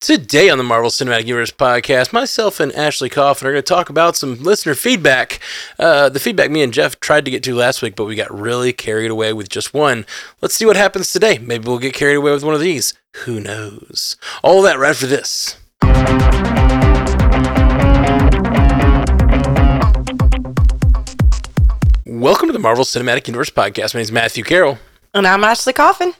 Today on the Marvel Cinematic Universe podcast, myself and Ashley Coffin are going to talk about some listener feedback. Uh, the feedback me and Jeff tried to get to last week, but we got really carried away with just one. Let's see what happens today. Maybe we'll get carried away with one of these. Who knows? All that right after this. Welcome to the Marvel Cinematic Universe podcast. My name is Matthew Carroll. And I'm Ashley Coffin.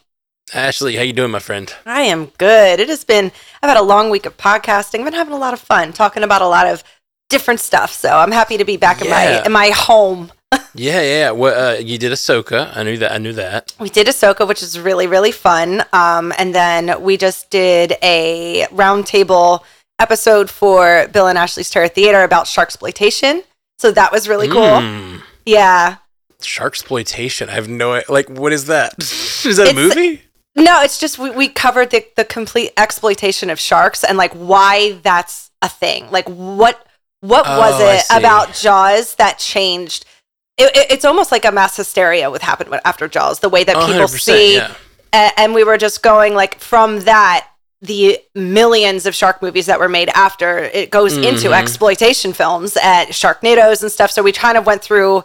Ashley, how you doing, my friend? I am good. It has been I've had a long week of podcasting. I've been having a lot of fun talking about a lot of different stuff. So I'm happy to be back in my in my home. yeah, yeah. Well, uh, you did Ahsoka. I knew that. I knew that. We did Ahsoka, which is really really fun. Um, and then we just did a roundtable episode for Bill and Ashley's Terror Theater about shark exploitation. So that was really cool. Mm. Yeah. Shark exploitation. I have no like. What is that? is that a movie? No, it's just we, we covered the, the complete exploitation of sharks and like why that's a thing. Like what what was Oh, I it about Jaws that changed? It, it- it's almost like a mass hysteria what happened after Jaws. The way that people see, yeah. a- and we were just going like from that the millions of shark movies that were made after it goes into Mhm. exploitation films at Sharknadoes and stuff. So we kind of went through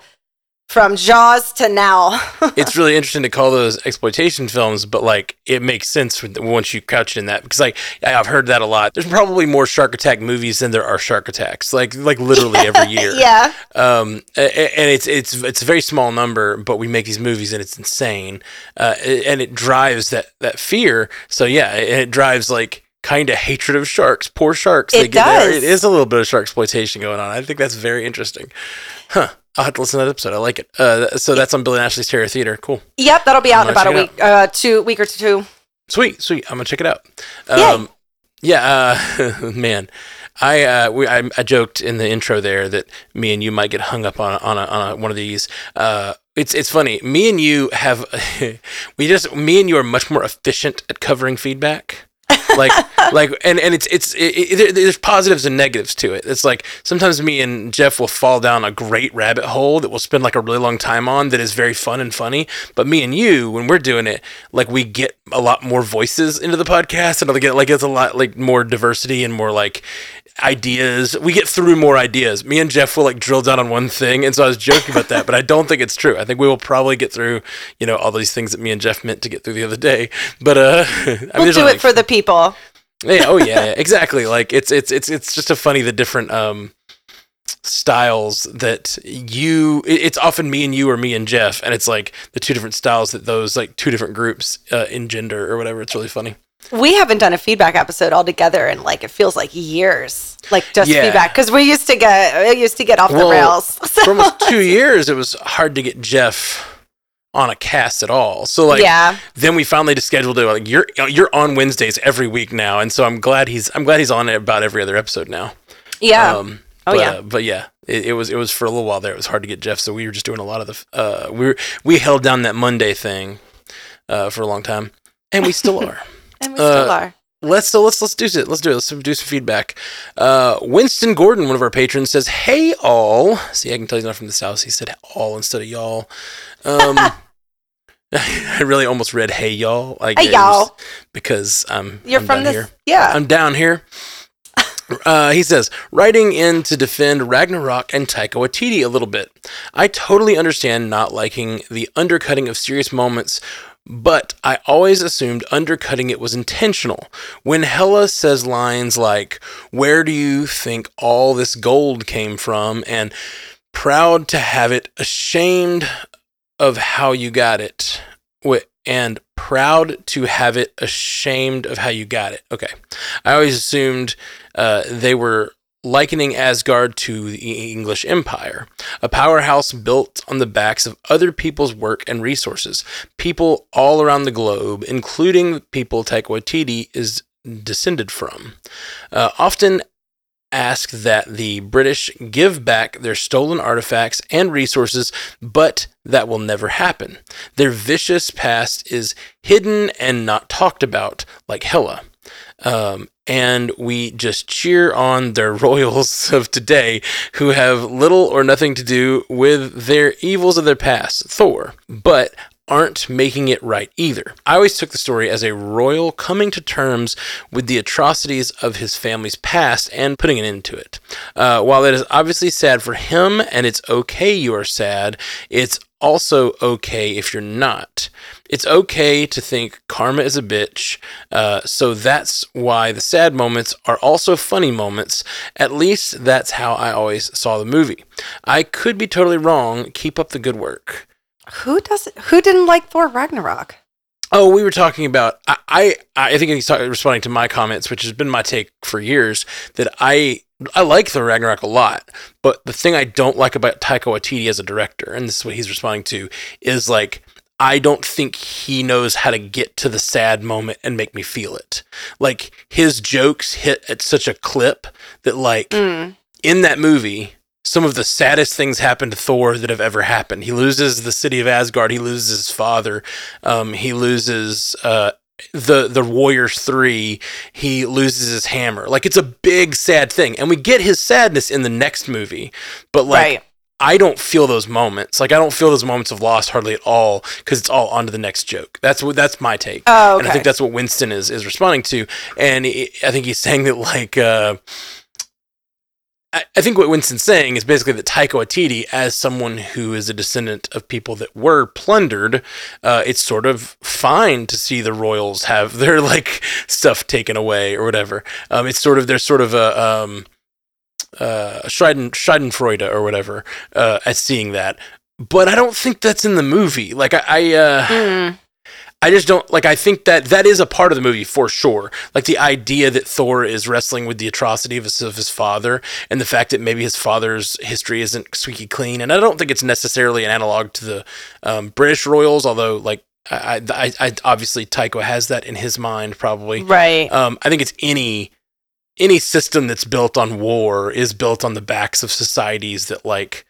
from Jaws to now. it's really interesting to call those exploitation films, but like it makes sense once you couch it in that because like I've heard that a lot. There's probably more shark attack movies than there are shark attacks. Like like literally every year. yeah. Um, and it's it's it's a very small number, but we make these movies and it's insane. Uh, and it drives that that fear. So yeah, and it drives like kind of hatred of sharks. Poor sharks. It there. does. It is a little bit of shark exploitation going on. I think that's very interesting. Huh. I'll have to listen to that episode. I like it. Uh, so that's on Billy and Ashley's Terror Theater. Cool. Yep, that'll be out in about a week, uh, two week or two. Sweet, sweet. I'm gonna check it out. Um, yeah, uh, man. I, uh, we, I I joked in the intro there that me and you might get hung up on on a, on a, one of these. Uh, it's it's funny. Me and you have we just me and you are much more efficient at covering feedback. like like and and it's it's it, it, there's positives and negatives to it. It's like sometimes me and jeff will fall down a great rabbit hole that we'll spend like a really long time on that is very fun and funny. But me and you when we're doing it like we get a lot more voices into the podcast and like get like it's a lot like more diversity and more like ideas. We get through more ideas. Me and jeff will like drill down on one thing. And so i was joking about that but i don't think it's true. I think we will probably get through you know all these things that me and jeff meant to get through the other day. But uh I mean, We'll do it for the people. Yeah, oh yeah, yeah, exactly. Like it's it's it's it's just a funny the different um styles that you it's often me and you or me and Jeff and it's like the two different styles that those like two different groups uh, engender or whatever. It's really funny. We haven't done a feedback episode all together in like it feels like years, like just Yeah. feedback because we used to get we used to get off Well, the rails. For almost 2 years it was hard to get Jeff on a cast at all. So like yeah, then we finally just scheduled it like you're you're on Wednesdays every week now and so I'm glad he's I'm glad he's on it about every other episode now. yeah, Um, Oh, but, yeah. uh, but yeah, it, it was it was for a little while there. It was hard to get Jeff, so we were just doing a lot of the. Uh, we were, we held down that Monday thing uh, for a long time, and we still are. and we still uh, are. let's so let's let's do it. Let's do it. Let's do some feedback. Uh, Winston Gordon, one of our patrons, says, "Hey all." See, I can tell he's not from the south. He said all instead of y'all. Um, I really almost read "Hey y'all." Like Hey, y'all. because I'm You're I'm from down this, here. yeah. I'm down here. Uh, he says, writing in to defend Ragnarok and Taika Waititi a little bit. I totally understand not liking the undercutting of serious moments, but I always assumed undercutting it was intentional. When Hela says lines like, Where do you think all this gold came from? and proud to have it, ashamed of how you got it. And proud to have it, ashamed of how you got it. Okay. I always assumed uh, they were likening Asgard to the English Empire, a powerhouse built on the backs of other people's work and resources. People all around the globe, including people Taika Waititi is descended from, uh, often ask that the British give back their stolen artifacts and resources, but that will never happen. Their vicious past is hidden and not talked about, like Hela. Um, and we just cheer on their royals of today who have little or nothing to do with their evils of their past, Thor. But aren't making it right either. I always took the story as a royal coming to terms with the atrocities of his family's past and putting an end to it. Uh, while it is obviously sad for him and it's okay you are sad, it's also okay if you're not. It's okay to think karma is a bitch, uh, so that's why the sad moments are also funny moments. At least that's how I always saw the movie. I could be totally wrong. Keep up the good work. Who does Who didn't like Thor Ragnarok? Oh, we were talking about. I I, I think he's talking, responding to my comments, which has been my take for years. That I I like Thor Ragnarok a lot, but the thing I don't like about Taika Waititi as a director, and this is what he's responding to, is like I don't think he knows how to get to the sad moment and make me feel it. Like his jokes hit at such a clip that like Mm. in that movie, some of the saddest things happen to Thor that have ever happened. He loses the city of Asgard. He loses his father. Um, he loses uh, the the Warriors three. He loses his hammer. Like it's a big sad thing, and we get his sadness in the next movie. But like. right. I don't feel those moments. Like I don't feel those moments of loss hardly at all because it's all on to the next joke. That's what that's my take. Oh, And I think that's what Winston is is responding to. And he- I think he's saying that like uh, I, think what Winston's saying is basically that Taika Waititi, as someone who is a descendant of people that were plundered, uh, it's sort of fine to see the royals have their like stuff taken away or whatever. Um, it's sort of there's sort of a um, uh, Schaden, Schadenfreude or whatever uh, at seeing that. But I don't think that's in the movie. Like I, I uh, Mm. I just don't like. I think that that is a part of the movie for sure. Like the idea that Thor is wrestling with the atrocity of his, of his father, and the fact that maybe his father's history isn't squeaky clean. And I don't think it's necessarily an analog to the um, British royals, although like I, I, I obviously Taika has that in his mind probably. Right. Um, I think it's any any system that's built on war is built on the backs of societies that like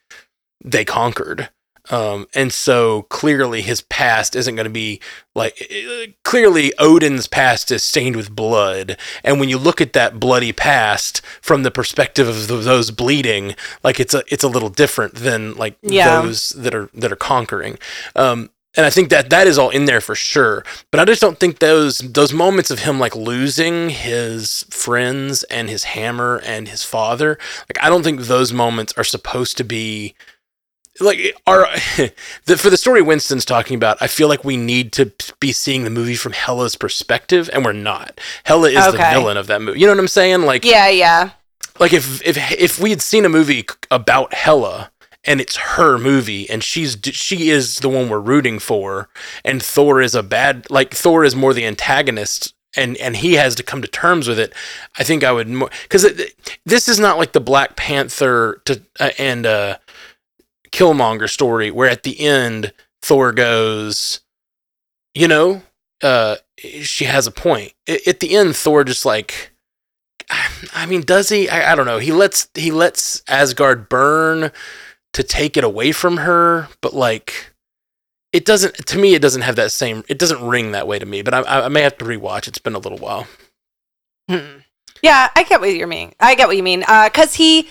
they conquered. Um, and so clearly his past isn't going to be like eh, clearly Odin's past is stained with blood. And when you look at that bloody past from the perspective of th- those bleeding, like it's a it's a little different than like Yeah. those that are that are conquering. Um, and I think that that is all in there for sure. But I just don't think those those moments of him like losing his friends and his hammer and his father, like I don't think those moments are supposed to be like are the, for the story Winston's talking about. I feel like we need to be seeing the movie from Hela's perspective, and we're not. Hela is the villain of that movie. You know what I'm saying? Like yeah. Yeah. like if if if we had seen a movie about Hela and it's her movie and she's she is the one we're rooting for and Thor is a bad like Thor is more the antagonist and and he has to come to terms with it I think I would more cuz this is not like the Black Panther to uh, and uh Killmonger story where at the end Thor goes you know uh she has a point at the end Thor just like I mean, does he? I, I don't know. He lets he lets Asgard burn to take it away from her, but like, it doesn't. To me, it doesn't have that same. It doesn't ring that way to me. But I, I may have to rewatch. It's been a little while. Hmm. Yeah, I get what you mean. I get what you mean. Because he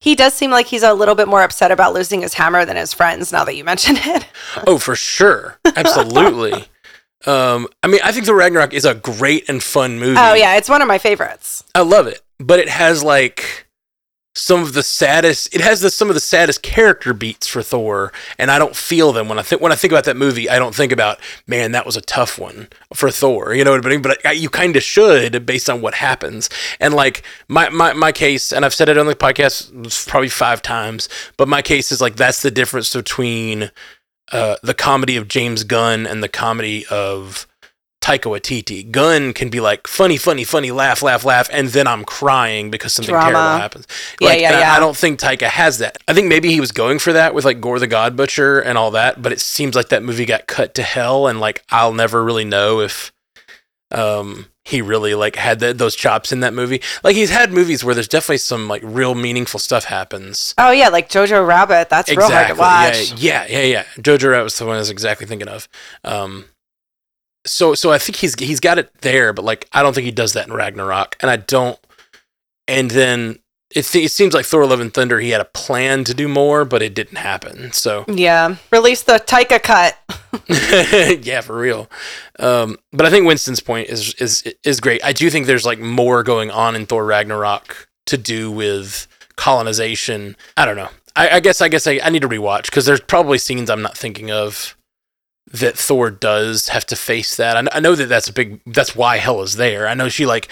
he does seem like he's a little bit more upset about losing his hammer than his friends. Now that you mention it. Oh, for sure, absolutely. um, I mean, I think the Ragnarok is a great and fun movie. Oh yeah, it's one of my favorites. I love it, but it has like some of the saddest. It has the, some of the saddest character beats for Thor, and I don't feel them when I think when I think about that movie. I don't think about man, that was a tough one for Thor. You know what I mean? But I, you kind of should based on what happens. And like my, my my case, and I've said it on the podcast probably five times, but my case is like that's the difference between uh, the comedy of James Gunn and the comedy of Taika Waititi. Gunn can be like funny, funny, funny, laugh, laugh, laugh, and then I'm crying because something Drama. terrible happens. Yeah, Like, yeah, I- yeah. I don't think Taika has that. I think maybe he was going for that with like Gorr the God Butcher and all that, but it seems like that movie got cut to hell, and like I'll never really know if um he really like had that those chops in that movie. Like he's had movies where there's definitely some like real meaningful stuff happens. Oh yeah, like Jojo Rabbit. That's exactly. real hard to watch. Yeah, yeah, yeah, yeah. Jojo Rabbit was the one I was exactly thinking of. Um, so, so I think he's he's got it there, but like I don't think he does that in Ragnarok, and I don't. And then it, th- it seems like Thor: Love and Thunder he had a plan to do more, but it didn't happen. So Yeah. Release the Taika cut. yeah, for real. Um, but I think Winston's point is is is great. I do think there's like more going on in Thor Ragnarok to do with colonization. I don't know. I, I guess I guess I, I need to rewatch because there's probably scenes I'm not thinking of that Thor does have to face that. I, know that that's a big. That's why Hela's there. I know she like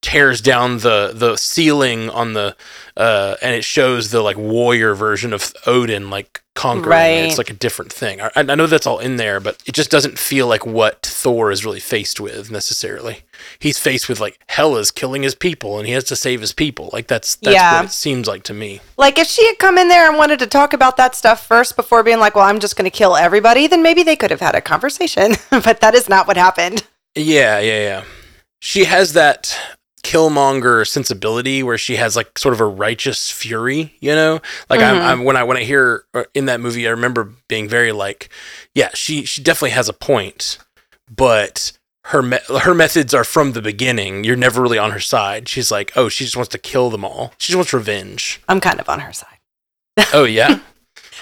tears down the the ceiling on the uh and it shows the like warrior version of Odin like conquering it. it's like a different thing I, I know that's all in there but it just doesn't feel like what Thor is really faced with necessarily he's faced with like Hela's killing his people and he has to save his people like that's that's Yeah. what it seems like to me Like if she had come in there and wanted to talk about that stuff first before being like, "Well, I'm just going to kill everybody," then maybe they could have had a conversation. but that is not what happened. Yeah, yeah, yeah. She has that Killmonger sensibility where she has like sort of a righteous fury, you know? Like I'm, Mhm. I'm when I when I hear in that movie, I remember being very like, yeah, she she definitely has a point, but her me- her methods are from the beginning. You're never really on her side. She's like, oh, she just wants to kill them all. She just wants revenge. I'm kind of on her side. Oh yeah,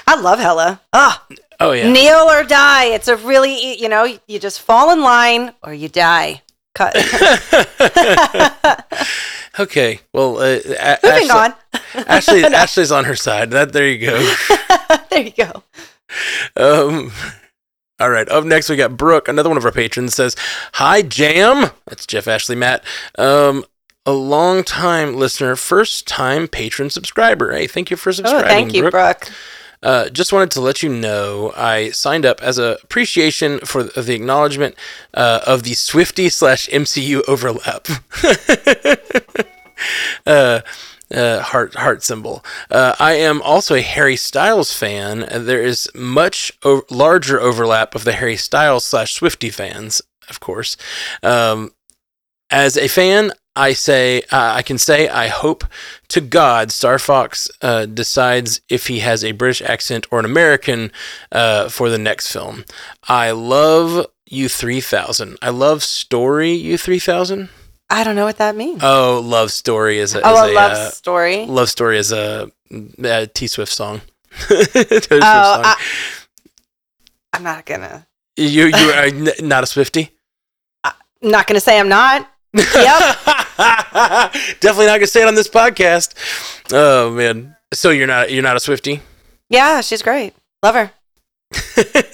I love Hela. Ah, oh yeah. kneel or die. It's a really, you know, you just fall in line or you die. Cut. okay, well, uh, Moving Ashley, on. Ashley, Ashley's on her side. That there you go. there you go. Um, all right. Up next, we got Brooke, another one of our patrons, says, "Hi, Jam." That's Jeff Ashley Matt. Um, a long time listener, first time patron subscriber. Hey, thank you for subscribing. Oh, thank you, Brooke. Brooke. Uh, just wanted to let you know I signed up as a appreciation for the acknowledgement uh, of the Swifty slash MCU overlap. uh, uh, heart heart symbol. Uh, I am also a Harry Styles fan. There is much o- larger overlap of the Harry Styles slash Swifty fans, of course. Um, as a fan, I say uh, I can say I hope to God Star Fox uh, decides if he has a British accent or an American uh, for the next film. I love U three thousand. I love Story U three thousand. I don't know what that means. Oh, Love Story is a, oh, is a a love uh, story. Love Story is a, a T Swift song. Swift Oh, song. I, I'm not gonna. you you are not a Swifty. Not gonna say I'm not. Yep. Definitely not gonna say it on this podcast. Oh man. So you're not you're not a Swifty. Yeah, she's great. Love her.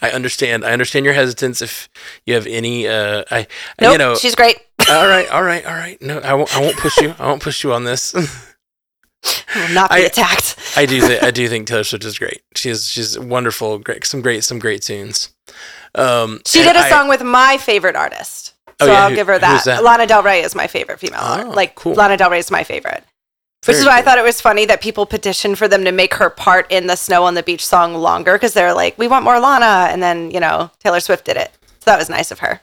I understand. I understand your hesitance. If you have any, uh, I Nope, you know. she's great. all right, all right, all right. No, I won't. I won't push you. I won't push you on this. I will not be I- attacked. I do. Th- I do think Taylor Swift is great. She's she's wonderful. Great. Some great. Some great tunes. Um, She did a I- song with my favorite artist. Oh, So yeah, I'll who- give her that. that? Lana Del Rey is my favorite female. Oh, like cool. Lana Del Rey is my favorite. Which Very is why I thought it was funny that people petitioned for them to make her part in the Snow on the Beach song longer because they're like, we want more Lana. And then, you know, Taylor Swift did it. So that was nice of her.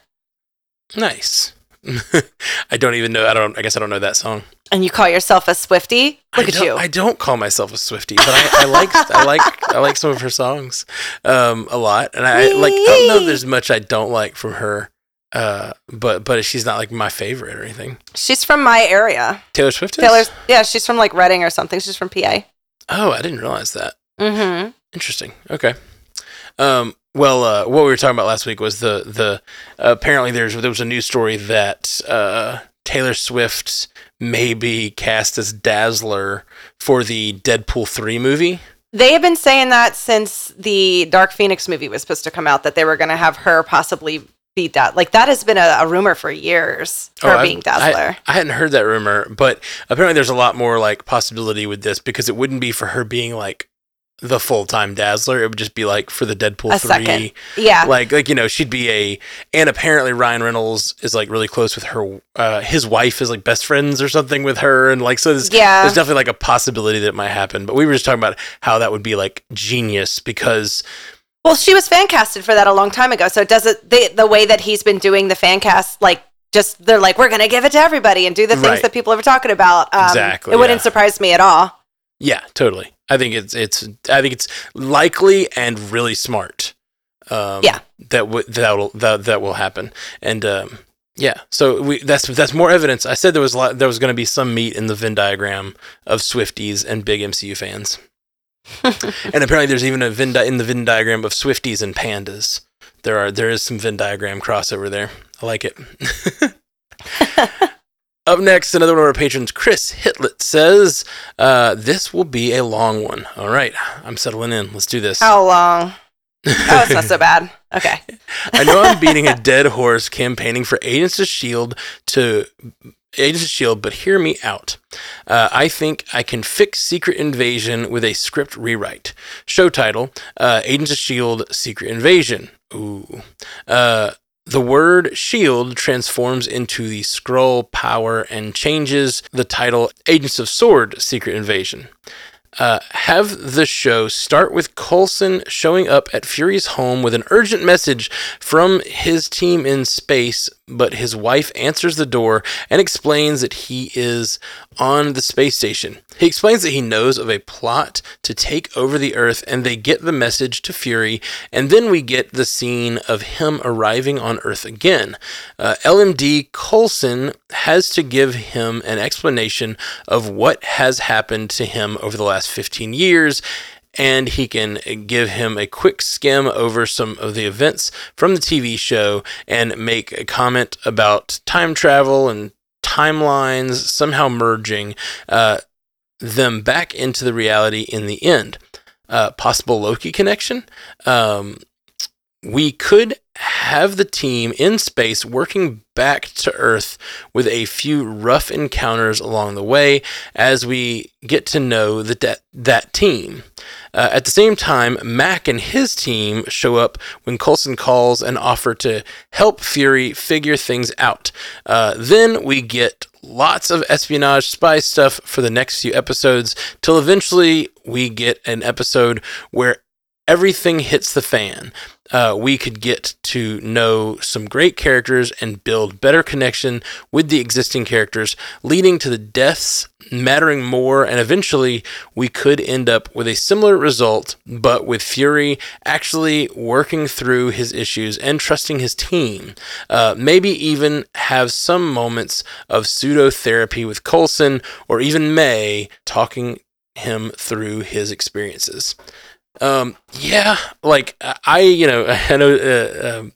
Nice. I don't even know. I don't. I guess I don't know that song. And you call yourself a Swifty? Look I at you. I don't call myself a Swifty, but I, I like I like I like some of her songs um, a lot, and I like I don't know. There's much I don't like from her, uh, but but she's not like my favorite or anything. she's from my area. Taylor Swift is. Taylor's, yeah, she's from like Reading or something. She's from PA. Oh, I didn't realize that. Mm-hmm. Interesting. Okay. Um, well, uh, what we were talking about last week was the the apparently there's there was a news story that uh, Taylor Swift may be cast as Dazzler for the Deadpool three movie. They have been saying that since the Dark Phoenix movie was supposed to come out that they were going to have her possibly be that. Like that has been a, a rumor for years. Her Oh, I- being Dazzler. I, I hadn't heard that rumor, but apparently there's a lot more like possibility with this because it wouldn't be for her being like the full time Dazzler. It would just be like for the Deadpool A three. yeah. Like like you know she'd be a and apparently Ryan Reynolds is like really close with her. Uh, his wife is like best friends or something with her, and like so there's Yeah. there's definitely like a possibility that it might happen. But we were just talking about how that would be like genius because Well, she was fan casted for that a long time ago. So doesn't the the way that he's been doing the fan cast, like just they're like, we're gonna give it to everybody and do the things Right. that people are talking about. Um, Exactly, It wouldn't surprise me at all. yeah, totally. I think it's it's I think it's likely and really smart. Um, Yeah. that w- that will that that will happen. And um, Yeah, so we that's that's more evidence. I said there was a lot, there was going to be some meat in the Venn diagram of Swifties and big MCU fans, and apparently there's even a Venn di- in the Venn diagram of Swifties and pandas. There are there is some Venn diagram crossover there. I like it. Up next, another one of our patrons, Chris Hitlet, says, uh, This will be a long one. All right, I'm settling in. Let's do this. How long? Oh, it's not so bad. Okay. I know I'm beating a dead horse campaigning for Agents of S.H.I.E.L.D. to. Agents of S.H.I.E.L.D., but hear me out. Uh, I think I can fix Secret Invasion with a script rewrite. Show title uh, Agents of S.H.I.E.L.D. Secret Invasion. Ooh. Uh, the word shield transforms into the Skrull power and changes the title Agents of Sword Secret Invasion. Uh, have the show start with Coulson showing up at Fury's home with an urgent message from his team in space, but his wife answers the door and explains that he is on the space station. He explains that he knows of a plot to take over the Earth, and they get the message to Fury, and then we get the scene of him arriving on Earth again. Uh, LMD Coulson has to give him an explanation of what has happened to him over the last 15 years and he can give him a quick skim over some of the events from the TV show and make a comment about time travel and timelines somehow merging uh, them back into the reality in the end. Uh, possible Loki connection. Um, we could have the team in space working back to Earth with a few rough encounters along the way as we get to know the, that, that team. Uh, at the same time, Mack and his team show up when Coulson calls and offer to help Fury figure things out. Uh, then we get lots of espionage spy stuff for the next few episodes till eventually we get an episode where everything hits the fan. Uh, we could get to know some great characters and build better connection with the existing characters, leading to the deaths mattering more, and eventually we could end up with a similar result, but with Fury actually working through his issues and trusting his team. Uh, maybe even have some moments of pseudo therapy with Coulson or even May talking him through his experiences. Um, yeah, like I, you know, I know. Uh, um,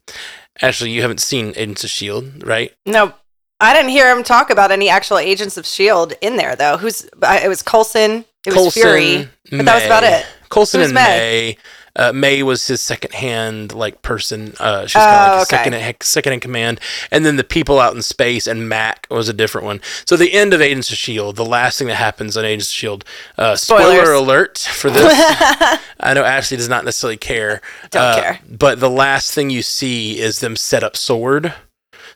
Ashley, you haven't seen Agents of Shield, right? No, I didn't hear him talk about any actual Agents of Shield in there though. Who's? It was Coulson. It was Coulson, Fury, but May. that was about it. Coulson Who's and May? May. Uh, May was his second hand like person. Uh, she's Oh, kind of like okay. second in, second in command, and then the people out in space and Mack was a different one. So the end of Agents of Shield, the last thing that happens on Agents of Shield. Uh, spoiler alert for this. I know Ashley does not necessarily care. Don't Uh, care. But the last thing you see is them set up sword.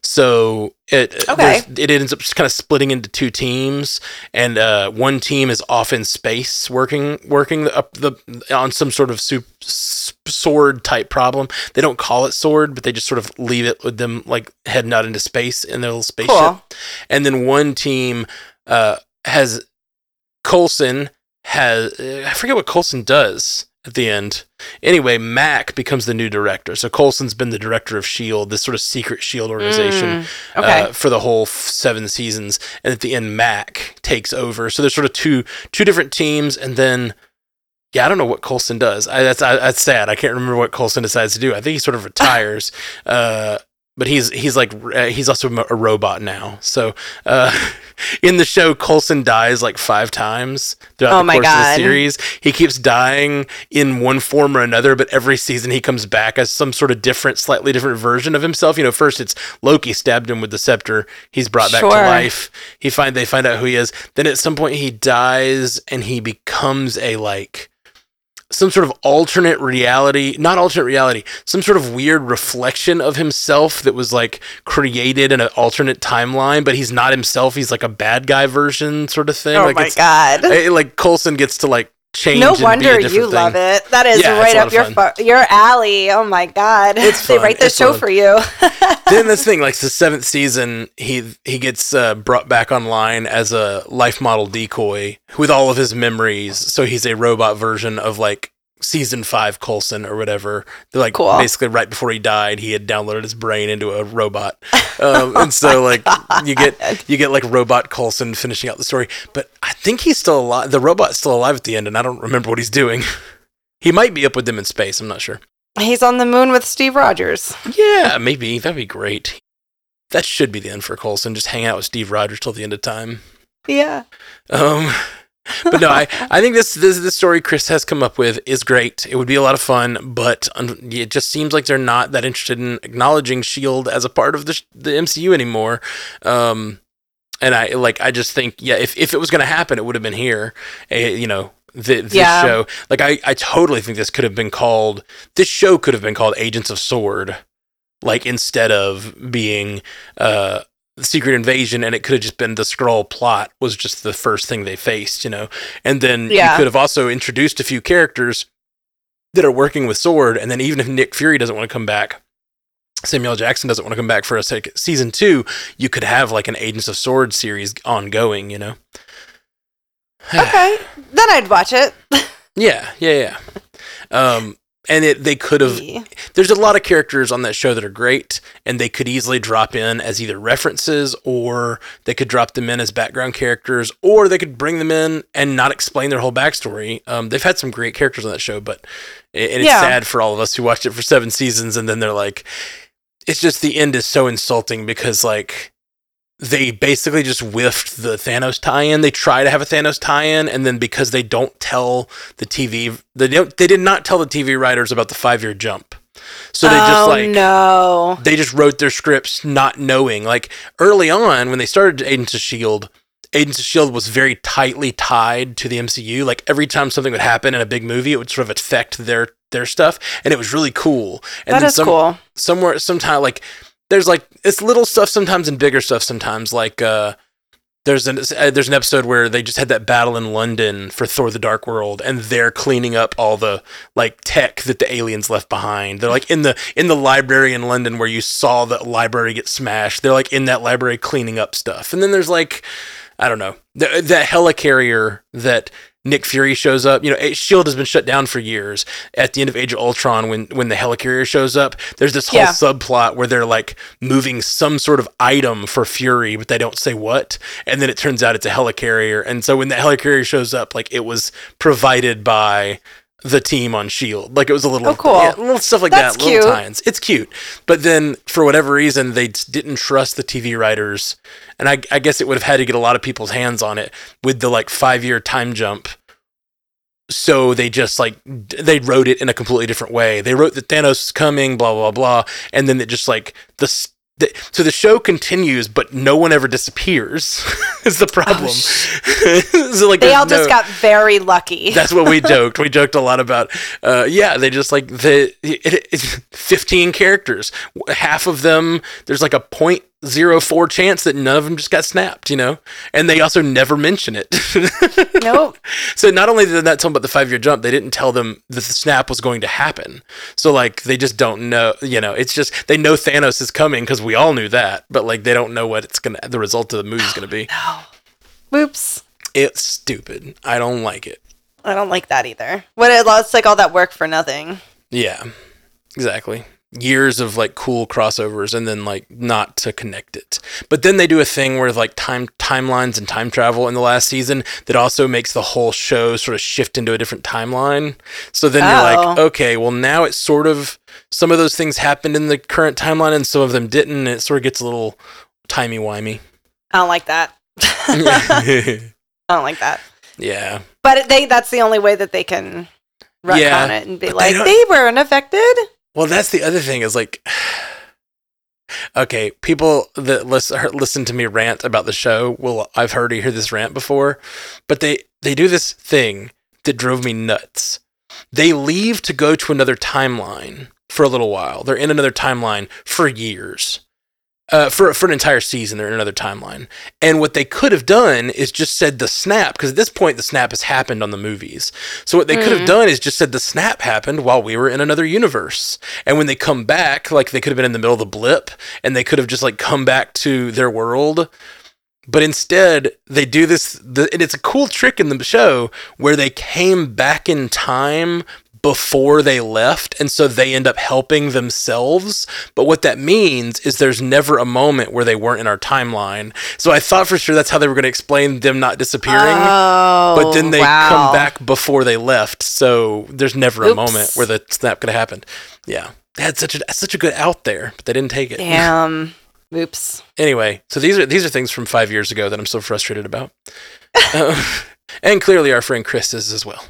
So it Okay. it ends up just kind of splitting into two teams, and uh, one team is off in space working working up the on some sort of soup, sword type problem. They don't call it sword, but they just sort of leave it with them like heading out into space in their little spaceship. Cool. And then one team uh, has Coulson has I forget what Coulson does at the end. Anyway, Mack becomes the new director. So Coulson's been the director of Shield, this sort of secret Shield organization, Mm, okay. uh, for the whole f- seven seasons. And at the end, Mack takes over. So there's sort of two two different teams, and then. Yeah, I don't know what Coulson does. I, that's I, that's sad. I can't remember what Coulson decides to do. I think he sort of retires. uh, but he's he's like uh, he's also a robot now. So uh, in the show, Coulson dies like five times throughout Oh the my course of the God. series. He keeps dying in one form or another, but every season he comes back as some sort of different, slightly different version of himself. You know, first it's Loki stabbed him with the scepter. He's brought back to life. He find they find out who he is. Then at some point he dies and he becomes a like some sort of alternate reality, not alternate reality, some sort of weird reflection of himself that was like created in an alternate timeline, but he's not himself. He's like a bad guy version sort of thing. oh like my it's, god. eh, like Coulson gets to like change. No and be a wonder you thing. love it. That is Yeah, right up your fun. your alley. Oh my god. It's they fun. write It's show fun. for you. then this thing, like the seventh season, he he gets uh, brought back online as a life model decoy with all of his memories. So he's a robot version of like season five Coulson or whatever. They're like Cool. basically right before he died, he had downloaded his brain into a robot, um, and so like you get you get like robot Coulson finishing out the story. But I think he's still alive. The robot's still alive at the end, and I don't remember what he's doing. he might be up with them in space. I'm not sure. He's on the moon with Steve Rogers. Yeah, maybe that'd be great. That should be the end for Coulson. Just hang out with Steve Rogers till the end of time. Yeah. Um, but no, I, I think this, this this story Chris has come up with is great. It would be a lot of fun, but un- it just seems like they're not that interested in acknowledging Shield as a part of the sh- the MCU anymore. Um, and I like I just think yeah, if if it was going to happen, it would have been here. Eh, you know. The, this Yeah. show, like I, I totally think this could have been called. This show could have been called Agents of Sword, like instead of being uh secret invasion and it could have just been the Skrull plot was just the first thing they faced you know and then Yeah. you could have also introduced a few characters that are working with sword and then even if nick fury doesn't want to come back samuel jackson doesn't want to come back for a sec- season two you could have like an agents of sword series ongoing you know Okay. then I'd watch it. yeah yeah yeah um and it they could have there's a lot of characters on that show that are great and they could easily drop in as either references or they could drop them in as background characters or they could bring them in and not explain their whole backstory um, they've had some great characters on that show but and it's Yeah. sad for all of us who watched it for seven seasons and then they're like it's just the end is so insulting because like they basically just whiffed the Thanos tie-in. They try to have a Thanos tie-in, and then because they don't tell the TV, they don't, they did not tell the TV writers about the five-year jump. So they just oh, like no. they just wrote their scripts not knowing. Like early on when they started Agents of Shield, Agents of Shield was very tightly tied to the MCU. Like every time something would happen in a big movie, it would sort of affect their their stuff, and it was really cool. And That then is some, cool. somewhere sometime like there's like it's little stuff sometimes and bigger stuff sometimes like uh there's an uh, there's an episode where they just had that battle in London for Thor: The Dark World, and they're cleaning up all the like tech that the aliens left behind. They're like in the in the library in London where you saw the library get smashed. They're like in that library cleaning up stuff. And then there's like I don't know the, that helicarrier that Nick Fury shows up. You know, Shield has been shut down for years. At the end of Age of Ultron, when when the helicarrier shows up, there's this whole Yeah. subplot where they're like moving some sort of item for Fury, but they don't say what. And then it turns out it's a helicarrier. And so when the helicarrier shows up, like it was provided by the team on Shield. Like it was a little Oh, cool. yeah, little stuff like That's that, little cute. tie-ins. It's cute. But then for whatever reason, they didn't trust the TV writers. And I, I guess it would have had to get a lot of people's hands on it with the like five year time jump. So they just like they wrote it in a completely different way. They wrote that Thanos is coming, blah blah blah, and then it just like the, the so the show continues, but no one ever disappears. is the problem. so like They all just no- got very lucky. that's what we joked. We joked a lot about. Uh, yeah, they just like the it, it's fifteen characters. Half of them, there's like a point zero four chance that none of them just got snapped. You know, and they also never mention it. nope. so not only did they not tell them about the five year jump, they didn't tell them that the snap was going to happen. So like they just don't know. You know, it's just they know Thanos is coming because we all knew that, but like they don't know what it's gonna the result of the movie is gonna be. Oh, Whoops. It's stupid. I don't like it. I don't like that either. What it lost like all that work for nothing. Yeah, exactly. Years of like cool crossovers and then like not to connect it. But then they do a thing where like time timelines and time travel in the last season that also makes the whole show sort of shift into a different timeline. So then you're like, Oh. okay, well now it's sort of some of those things happened in the current timeline and some of them didn't. And it sort of gets a little timey wimey. I don't like that. I don't like that. yeah. But they that's the only way that they can retcon Yeah, it and be but they like, they weren't affected. Well, that's the other thing is like, okay, people that listen listen to me rant about the show. Well, I've heard you hear this rant before, but they they do this thing that drove me nuts. They leave to go to another timeline for a little while. They're in another timeline for years. Uh, for for an entire season, they're in another timeline, and what they could have done is just said the snap, because at this point the snap has happened on the movies. So what they could have Mhm. done is just said the snap happened while we were in another universe, and when they come back, like they could have been in the middle of the blip, and they could have just like come back to their world. But instead, they do this, the, and it's a cool trick in the show where they came back in time before they left, and so they end up helping themselves. But what that means is there's never a moment where they weren't in our timeline. So I thought for sure that's how they were going to explain them not disappearing. Oh, but then they wow. come back before they left, so there's never a moment where the snap could have happened. Yeah, they had such a such a good out there, but they didn't take it. Damn. Oops. Anyway, so these are these are things from five years ago that I'm so frustrated about, Um, and clearly our friend Chris is as well.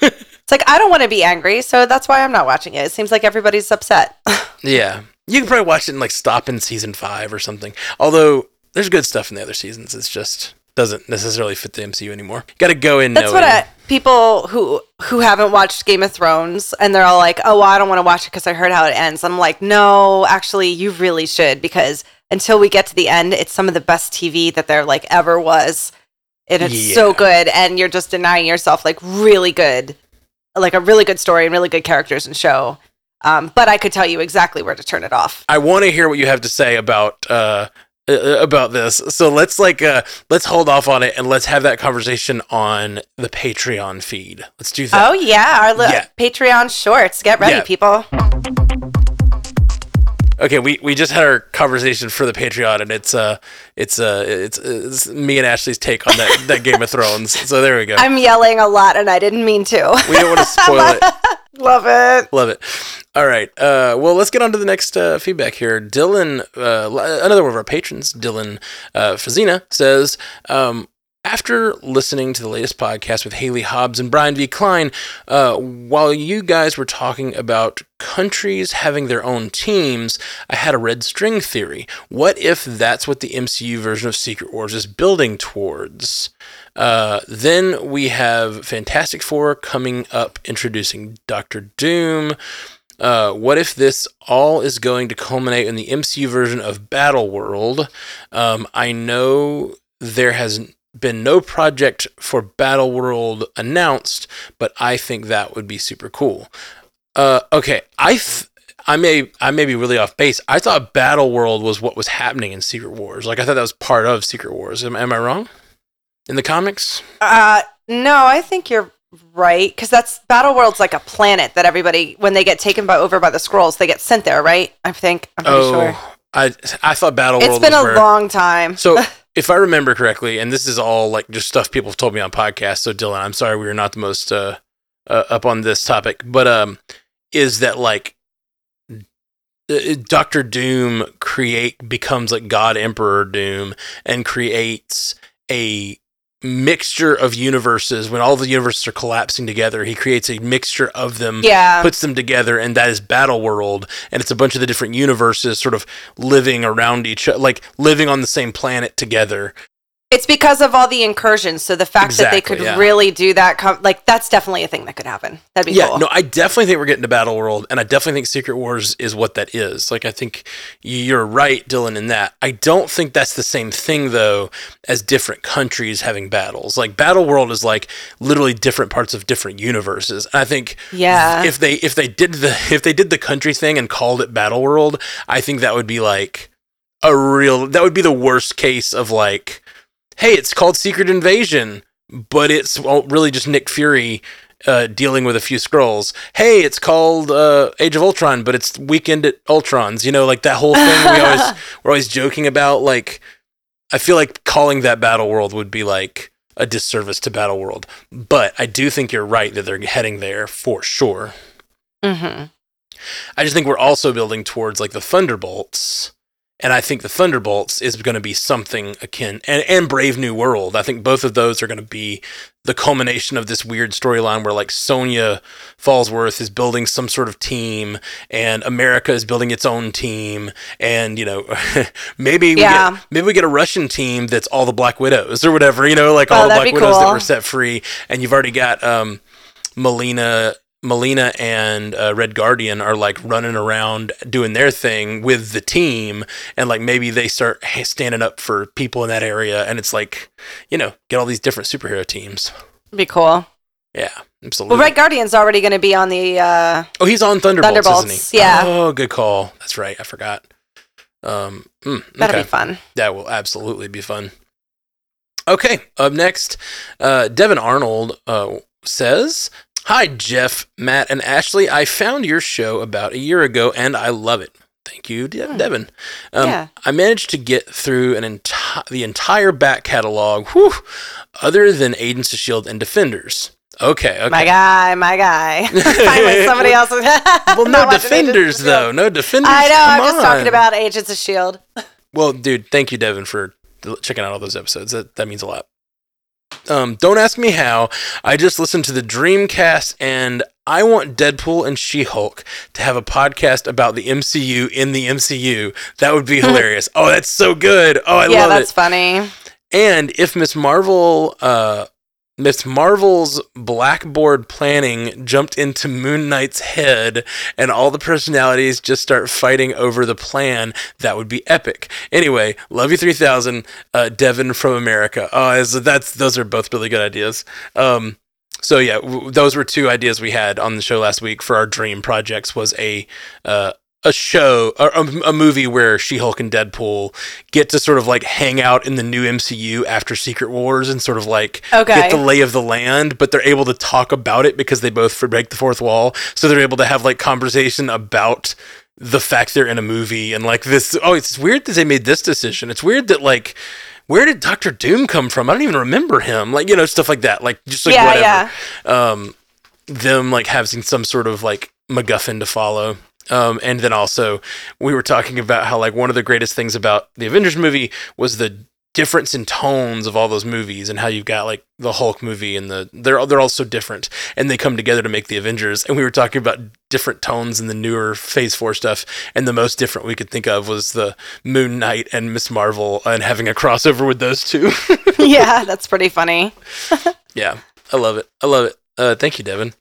It's like I don't want to be angry, so that's why I'm not watching it. It seems like everybody's upset. Yeah, you can probably watch it and like stop in season five or something. Although there's good stuff in the other seasons, it's just doesn't necessarily fit the MCU anymore. Got to go in That's knowing. what I, people who who haven't watched Game of Thrones and they're all like, "Oh, well, I don't want to watch it because I heard how it ends." I'm like, "No, actually, you really should because until we get to the end, it's some of the best TV that there like ever was, and it's so good. And you're just denying yourself like really good, like a really good story and really good characters and show. Um, but I could tell you exactly where to turn it off. I want to hear what you have to say about uh, uh, about this. So let's like uh, let's hold off on it and let's have that conversation on the Patreon feed. Let's do that. Oh yeah, our li- Yeah. Patreon shorts. Get ready, Yeah. people. Okay, we, we just had our conversation for the Patreon, and it's uh it's uh it's, it's me and Ashley's take on that, that Game of Thrones. So there we go. I'm yelling a lot, and I didn't mean to. we don't want to spoil it. Love it. Love it. All right. Uh, well, let's get on to the next uh, feedback here. Dylan, uh, another one of our patrons, Dylan uh, Fazina, says um, After listening to the latest podcast with Haley Hobbs and Brian V. Klein, uh, while you guys were talking about countries having their own teams, I had a red string theory. What if that's what the MCU version of Secret Wars is building towards? Uh, then we have Fantastic Four coming up, introducing Doctor Doom. Uh, what if this all is going to culminate in the MCU version of Battle World? Um, I know there has been no project for Battle World announced, but I think that would be super cool. Uh, okay, I th- I may I may be really off base. I thought Battle World was what was happening in Secret Wars. Like I thought that was part of Secret Wars. Am, am I wrong? In the comics? Uh, no, I think you're right because that's Battle World's like a planet that everybody when they get taken by over by the Skrulls they get sent there, right? I think I'm pretty sure. I I thought Battle It's World been was a where, long time. So, if I remember correctly, and this is all like just stuff people have told me on podcasts. So, Dylan, I'm sorry we were not the most uh, uh, up on this topic, but um, is that like uh, Doctor Doom create becomes like God Emperor Doom and creates a mixture of universes. When all the universes are collapsing together he creates a mixture of them yeah, puts them together and that is battle world. And it's a bunch of the different universes sort of living around each other like living on the same planet together it's because of all the incursions. So the fact that they could yeah. really do that, com- like that's definitely a thing that could happen. That'd be cool. yeah cool. no i definitely think we're getting to battle world and i definitely think secret wars is what that is like i think you're right dylan in that i don't think that's the same thing though as different countries having battles like battle world is like literally different parts of different universes and i think Yeah. if they if they did the if they did the country thing and called it battle world i think that would be like a real that would be the worst case of like hey it's called secret invasion but it's well, really just nick fury uh, dealing with a few Skrulls hey it's called uh, age of ultron but it's weekend at ultrons you know like that whole thing we always we're always joking about like i feel like calling that battle world would be like a disservice to battle world but i do think you're right that they're heading there for sure hmm I just think we're also building towards like the Thunderbolts. And I think the Thunderbolts is going to be something akin, and, and Brave New World. I think both of those are going to be the culmination of this weird storyline where like Sonya Falsworth is building some sort of team, and America is building its own team, and you know maybe we get, maybe we get a Russian team that's all the Black Widows or whatever, you know, like Oh, all the Black Widows that were set free, and you've already got um, Melina Melina and uh, Red Guardian are like running around doing their thing with the team, and like maybe they start standing up for people in that area, and it's like, you know, get all these different superhero teams. Be cool. Yeah, absolutely. Well, Red Guardian's already going to be on the. Uh, oh, he's on Thunderbolts, Thunderbolts, isn't he? yeah. Oh, good call. That's right. I forgot. Um, mm, that'll be fun. That will absolutely be fun. Okay, up next, uh, Devin Arnold uh, says, Hi, Jeff, Matt, and Ashley. I found your show about a year ago and I love it. Thank you, De- Devin. Um, Yeah. I managed to get through an enti- the entire back catalog, whew, other than Agents of S.H.I.E.L.D. and Defenders. Okay, okay. My guy, my guy. Finally, somebody else. well, no not Defenders, though. No Defenders. I know. I'm just talking about Agents of Shield. Well, dude, thank you, Devin, for checking out all those episodes. That, that means a lot. Um, don't ask me how. I just listened to the Dreamcast, and I want Deadpool and She Hulk to have a podcast about the MCU in the MCU. That would be hilarious. oh, that's so good. Oh, I yeah, love it. Yeah, that's funny. And if Miss Marvel, uh, Miss Marvel's blackboard planning jumped into Moon Knight's head and all the personalities just start fighting over the plan, that would be epic. Anyway, love you 3000, uh, Devin from America. Oh, that's those are both really good ideas. Um, so yeah, w- those were two ideas we had on the show last week for our dream projects was a uh, a show or a, a movie where She-Hulk and Deadpool get to sort of like hang out in the new MCU after Secret Wars and sort of like Okay. get the lay of the land, but they're able to talk about it because they both break the fourth wall. So they're able to have like conversation about the fact they're in a movie and like this. Oh, it's weird that they made this decision. It's weird that like. Where did Doctor Doom come from? I don't even remember him. Like, you know, stuff like that. Like, just like Yeah, whatever yeah. um, them like having some sort of like MacGuffin to follow. Um, and then also we were talking about how like one of the greatest things about the Avengers movie was the difference in tones of all those movies and how you've got like the Hulk movie and the they're they're all so different and they come together to make the Avengers and we were talking about different tones in the newer Phase 4 stuff and the most different we could think of was the Moon Knight and Miss Marvel and having a crossover with those two. yeah, that's pretty funny. Yeah, I love it. I love it. Uh, thank you, Devin,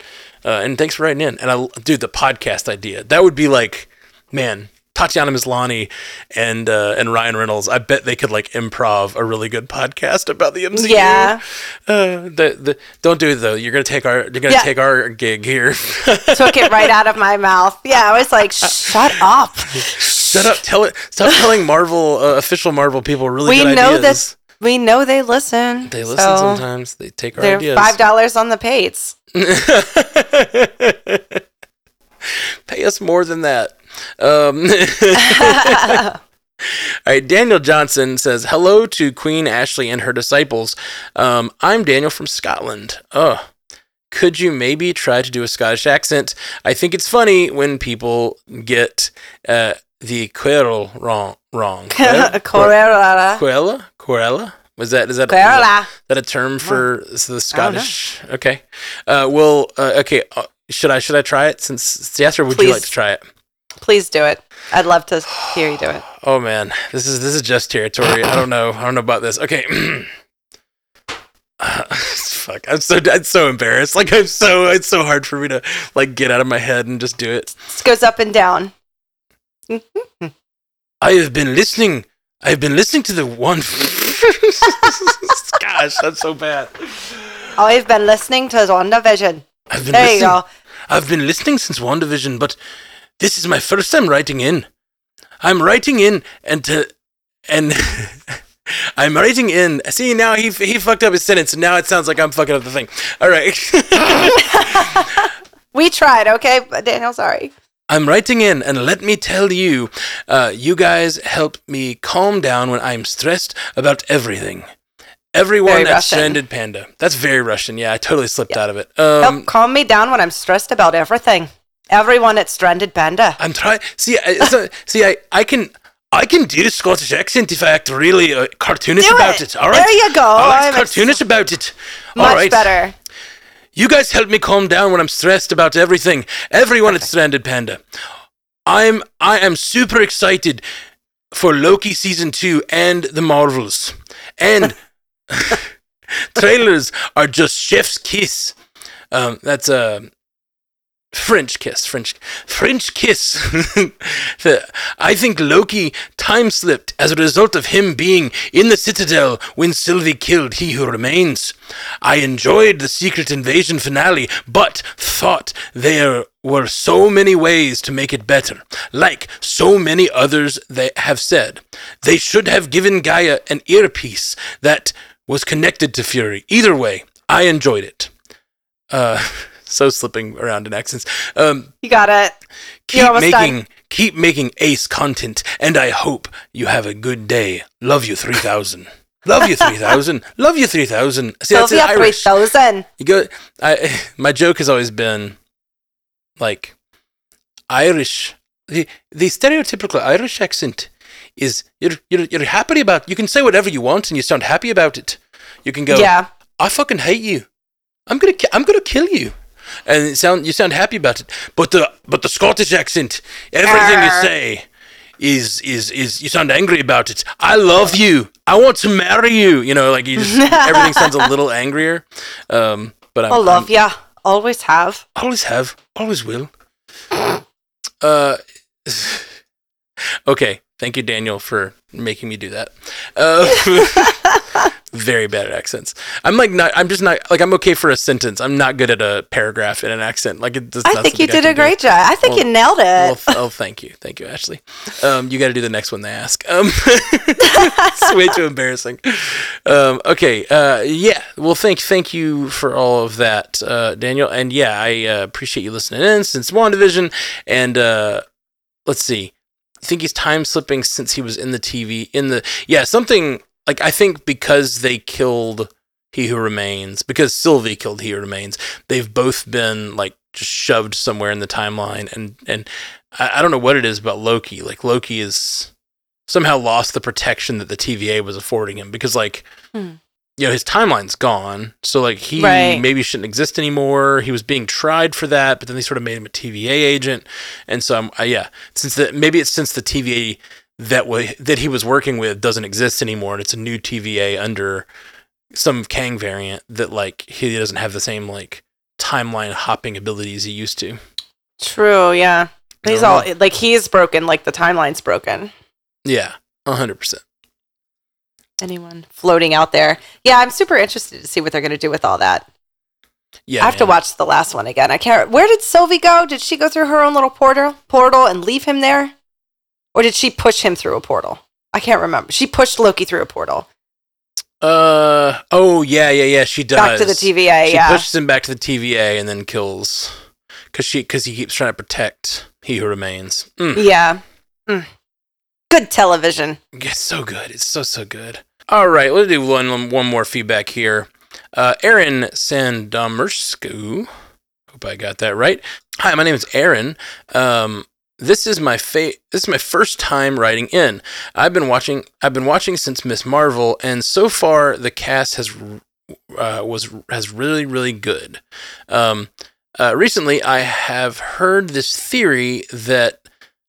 uh, and thanks for writing in. And I, dude, the podcast idea that would be like, man, Tatiana Maslany and uh, and Ryan Reynolds. I bet they could like improv a really good podcast about the MCU. Yeah. Uh, the, the don't do it though. You're gonna take our you're gonna Yeah. take our gig here. Took it right out of my mouth. Yeah, I was like, shut up. Shut up. Tell it. Stop telling Marvel uh, official Marvel people really We good know ideas. this. We know they listen. They listen so sometimes. They take our ideas. five dollars on the pates. Pay us more than that. Um, all right, Daniel Johnson says, Hello to Queen Ashley and her disciples. Um, I'm Daniel from Scotland. Oh, could you maybe try to do a Scottish accent? I think it's funny when people get uh, the querl wrong. wrong. Corella. Quella? Was that is that, is that a term for the Scottish? Okay. Uh, well, uh, okay. Uh, should I should I try it since yes, or would you like to try it? Please do it. I'd love to hear you do it. Oh man, this is this is just territory. I don't know. I don't know about this. Okay. Uh, fuck, I'm so I'm so embarrassed. Like I'm so it's so hard for me to like get out of my head and just do it. This goes up and down. I have been listening. I have been listening to the one. Gosh, that's so bad. Oh, I've been listening to WandaVision. I've been There you listening. go. I've been listening since WandaVision, but this is my first time writing in. I'm writing in and to and I'm writing in. See now he he fucked up his sentence, and now it sounds like I'm fucking up the thing. All right. We tried, okay? But Daniel, sorry. I'm writing in, and let me tell you, uh, you guys help me calm down when I'm stressed about everything. Everyone Very at Russian. Stranded Panda. That's very Russian. Yeah, I totally slipped out of it. Help Um, calm me down when I'm stressed about everything. Everyone at Stranded Panda. I'm trying. See, I, so, see, I, I can, I can do Scottish accent if I act really uh, cartoonish Do about it. it. All right. There you go. I'm act cartoonish about it. All Much right. better. You guys help me calm down when I'm stressed about everything. Everyone at Stranded Panda. I'm, I am super excited for Loki season two and the Marvels, and trailers are just chef's kiss. Um, that's a French kiss, French, French kiss. I think Loki time slipped as a result of him being in the Citadel when Sylvie killed He Who Remains. I enjoyed the Secret Invasion finale, but thought there were so many ways to make it better. Like so many others they have said. They should have given G'iah an earpiece that was connected to Fury. Either way, I enjoyed it. Uh, so slipping around in accents. Um, You got it. keep making done. keep making ace content, and I hope you have a good day. Love you three thousand. Love you three thousand. Love you three thousand. See, that's in Irish. 3000. You go. I my joke has always been like Irish. The the stereotypical Irish accent is you're you're you're happy about. You can say whatever you want and you sound happy about it. You can go. Yeah. I fucking hate you. I'm gonna I'm gonna kill you. And it sound you sound happy about it. But the but the Scottish accent, everything you say is is is you sound angry about it. I love you. I want to marry you. You know, like you just everything sounds a little angrier. Um, but I'm, I love I'm- ya. Always have. always have, always will. Uh, okay. Thank you, Daniel, for making me do that. Uh, very bad at accents. I'm like not. I'm just not like I'm okay for a sentence. I'm not good at a paragraph in an accent. Like it, that's I think you did a do. great job. I think Well- you nailed it. Well, oh, thank you, thank you, Ashley. Um, you got to do the next one they ask. Um, it's way too embarrassing. Um, okay, uh, yeah. Well, thank thank you for all of that, uh, Daniel. And yeah, I uh, appreciate you listening in since WandaVision. And uh, let's see, think he's time slipping since he was in the TV in the yeah something like I think because they killed He Who Remains because Sylvie killed He Who Remains. They've both been like just shoved somewhere in the timeline, and and I, I don't know what it is about Loki. Like Loki is somehow lost the protection that the TVA was affording him because like. Hmm. You know his timeline's gone, so like he Right. maybe shouldn't exist anymore. He was being tried for that, but then they sort of made him a TVA agent, and so I'm, uh, yeah, since the maybe it's since the TVA that way that he was working with doesn't exist anymore, and it's a new TVA under some Kang variant that like he doesn't have the same like timeline hopping abilities he used to. True, yeah. He's all know. like he's broken, like the timeline's broken. Yeah, hundred percent. Anyone floating out there? Yeah, I'm super interested to see what they're going to do with all that. Yeah, I have to watch the last one again. I can't. Where did Sylvie go? Did she go through her own little portal portal and leave him there, or did she push him through a portal? I can't remember. She pushed Loki through a portal Uh oh yeah yeah yeah she does back to the TVA. She yeah, pushes him back to the TVA and then kills because she because he keeps trying to protect he who remains. Mm. yeah. Mm. Good television. It's so good. It's so so good. All right, let's do one one more feedback here. Uh, Aaron Sandomersku. Hope I got that right. Hi, my name is Aaron. Um, this is my fa- This is my first time writing in. I've been watching. I've been watching since Miss Marvel, and so far the cast has uh, was has really really good. Um, uh, recently, I have heard this theory that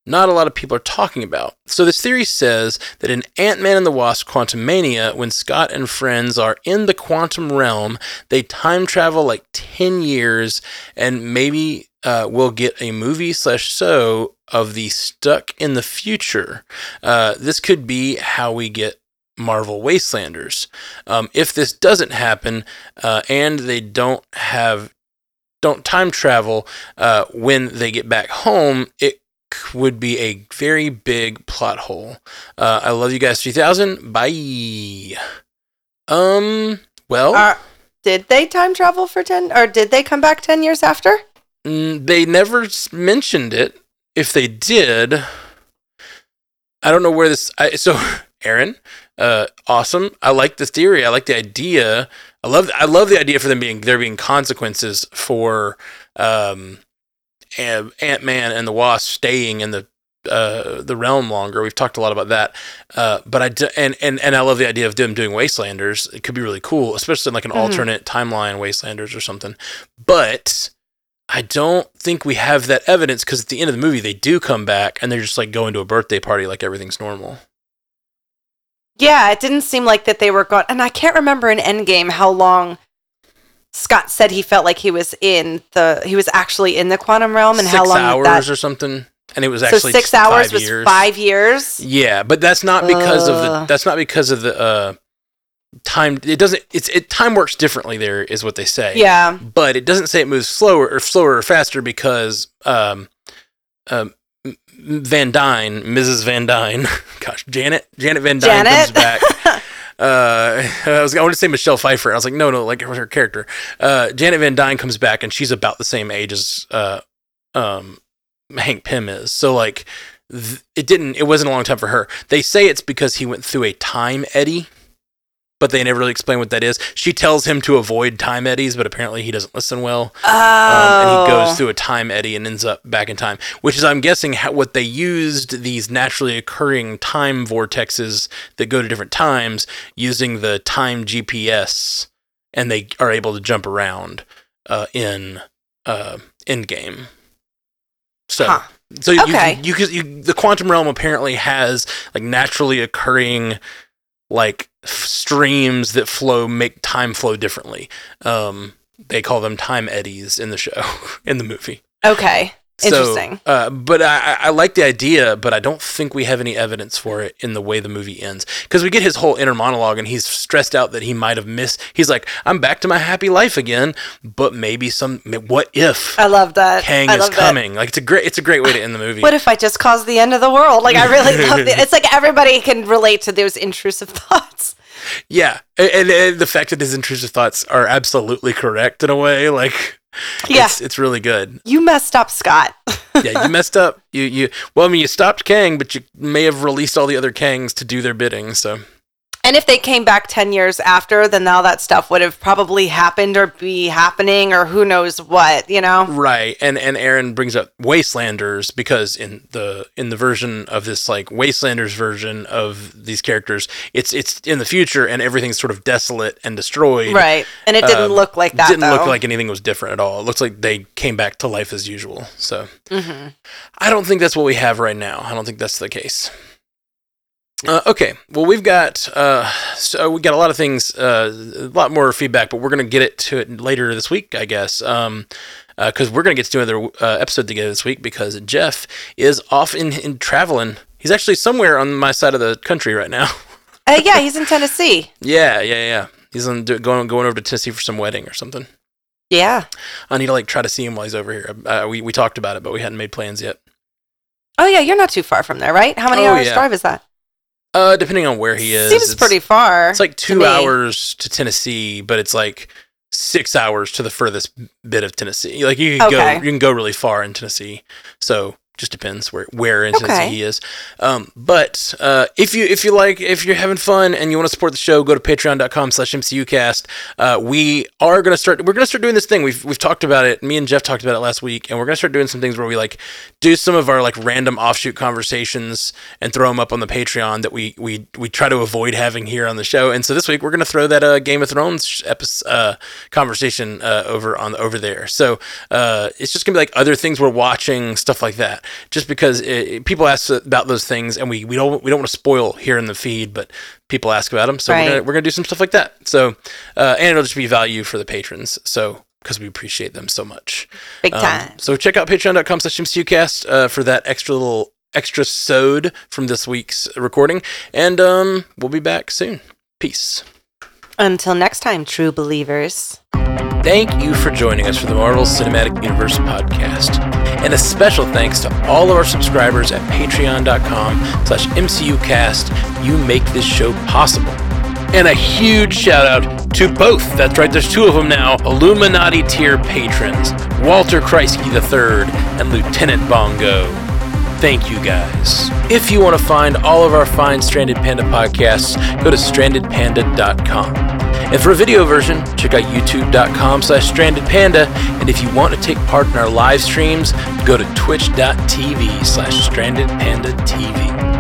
not a lot of people are talking about. So this theory says that in Ant-Man and the Wasp: Quantumania, when Scott and friends are in the quantum realm, they time travel like ten years, and maybe uh, we'll get a movie slash show of the Stuck in the Future. Uh, this could be how we get Marvel Wastelanders. Um, if this doesn't happen, uh, and they don't have don't time travel uh, when they get back home, it would be a very big plot hole. Uh, I love you guys. Three thousand. Bye. Um. Well, Are, did they time travel for ten, or did they come back ten years after? mm, they never mentioned it. If they did, I don't know where this. I, so, Aaron, uh, awesome. I like this theory. I like the idea. I love. I love the idea for them being there being consequences for um, Ant Man and the Wasp staying in the uh, the realm longer. We've talked a lot about that. Uh, but I and and and I love the idea of them doing Wastelanders. It could be really cool, especially in like an Mhm. alternate timeline Wastelanders or something. But I don't think we have that evidence because at the end of the movie they do come back and they're just like going to a birthday party like everything's normal. Yeah, it didn't seem like that they were gone. And I can't remember in Endgame how long Scott said he felt like he was in the he was actually in the quantum realm and six how long hours that. or something, and it was So actually six just hours was years. five years. Yeah, but that's not because of the that's not because of the uh time it doesn't it's it time works differently there is what they say. Yeah, But it doesn't say it moves slower or slower or faster because um um Van Dyne, Mrs. Van Dyne, gosh, Janet, Janet Van Dyne Janet. comes back. uh, I was I wanted to say Michelle Pfeiffer. I was like, no, no, like her character. Uh, Janet Van Dyne comes back and she's about the same age as uh, um, Hank Pym is. So like, th- it didn't. It wasn't a long time for her. They say it's because he went through a time eddy but they never really explain what that is. She tells him to avoid time eddies, but apparently he doesn't listen well. Oh. Um, and he goes through a time eddy and ends up back in time, which is, I'm guessing, how, what they used these naturally occurring time vortexes that go to different times using the time GPS, and they are able to jump around uh, in uh, Endgame. So. Huh. So you, you, you, you, the quantum realm apparently has like naturally occurring like streams that flow make time flow differently. Um, they call them time eddies in the show in the movie. Okay. So, Interesting. uh, but I, I like the idea, but I don't think we have any evidence for it in the way the movie ends. Because we get his whole inner monologue, and he's stressed out that he might have missed. He's like, "I'm back to my happy life again," but maybe some. What if I love that. Kang I is love that. coming? Like it's a great. It's a great way to end the movie. What if I just caused the end of the world? Like I really love it. It's like everybody can relate to those intrusive thoughts. Yeah, and, and, and the fact that his intrusive thoughts are absolutely correct in a way, like Yeah. it's, it's really good. You messed up, Scott. Yeah, you messed up. You you well, I mean, you stopped Kang, but you may have released all the other Kangs to do their bidding. So And if they came back 10 years after, then all that stuff would have probably happened or be happening or who knows what, you know? right, and and Aaron brings up Wastelanders because in the in the version of this like Wastelanders version of these characters, it's it's in the future and everything's sort of desolate and destroyed. Right. And it didn't Um, look like that, didn't though. look like anything was different at all. It looks like they came back to life as usual. So hmm I don't think that's what we have right now. I don't think that's the case. Uh, okay, well we've got uh, so we got a lot of things, uh, a lot more feedback, but we're gonna get it to it later this week, I guess, um, because we're gonna get to do another uh, episode together this week because Jeff is off in, in traveling. He's actually somewhere on my side of the country right now. Uh, yeah, he's in Tennessee. yeah, yeah, yeah. He's on, going going over to Tennessee for some wedding or something. Yeah. I need to like try to see him while he's over here. Uh, we we talked about it, but we hadn't made plans yet. Oh, yeah, you're not too far from there, right? How many Oh, hours yeah. drive is that? Uh, depending on where he is, Seems it's- pretty far. It's like two me. hours to Tennessee, but it's like six hours to the furthest bit of Tennessee. Like you can Okay. go, you can go really far in Tennessee. So just depends where where in Okay. Tennessee he is. Um, but uh, if you if you like if you're having fun and you want to support the show, go to patreon.com/slash mcucast. Uh, we are gonna start. We're gonna start doing this thing. We've we've talked about it. Me and Jeff talked about it last week, and we're gonna start doing some things where we like do some of our like random offshoot conversations and throw them up on the Patreon that we we we try to avoid having here on the show. And so this week we're gonna throw that uh, Game of Thrones episode uh, conversation uh, over on over there. So uh, it's just gonna be like other things we're watching, stuff like that. Just because it, people ask about those things, and we, we don't we don't want to spoil here in the feed, but people ask about them, so Right. we're gonna we're gonna do some stuff like that. So uh, and it'll just be value for the patrons. So because we appreciate them so much. Big Um, time. so check out patreon.com slash mcucast uh, for that extra little extra sode from this week's recording. And um, we'll be back soon. Peace. Until next time, true believers. Thank you for joining us for the Marvel Cinematic Universe podcast. And a special thanks to all of our subscribers at patreon.com slash mcucast. You make this show possible. And a huge shout out to both, that's right, there's two of them now, Illuminati tier patrons, Walter Kreisky III and Lieutenant Bongo. Thank you guys. If you want to find all of our fine Stranded Panda podcasts, go to strandedpanda.com. And for a video version, check out youtube.com slash strandedpanda. And if you want to take part in our live streams, go to twitch.tv slash strandedpandatv.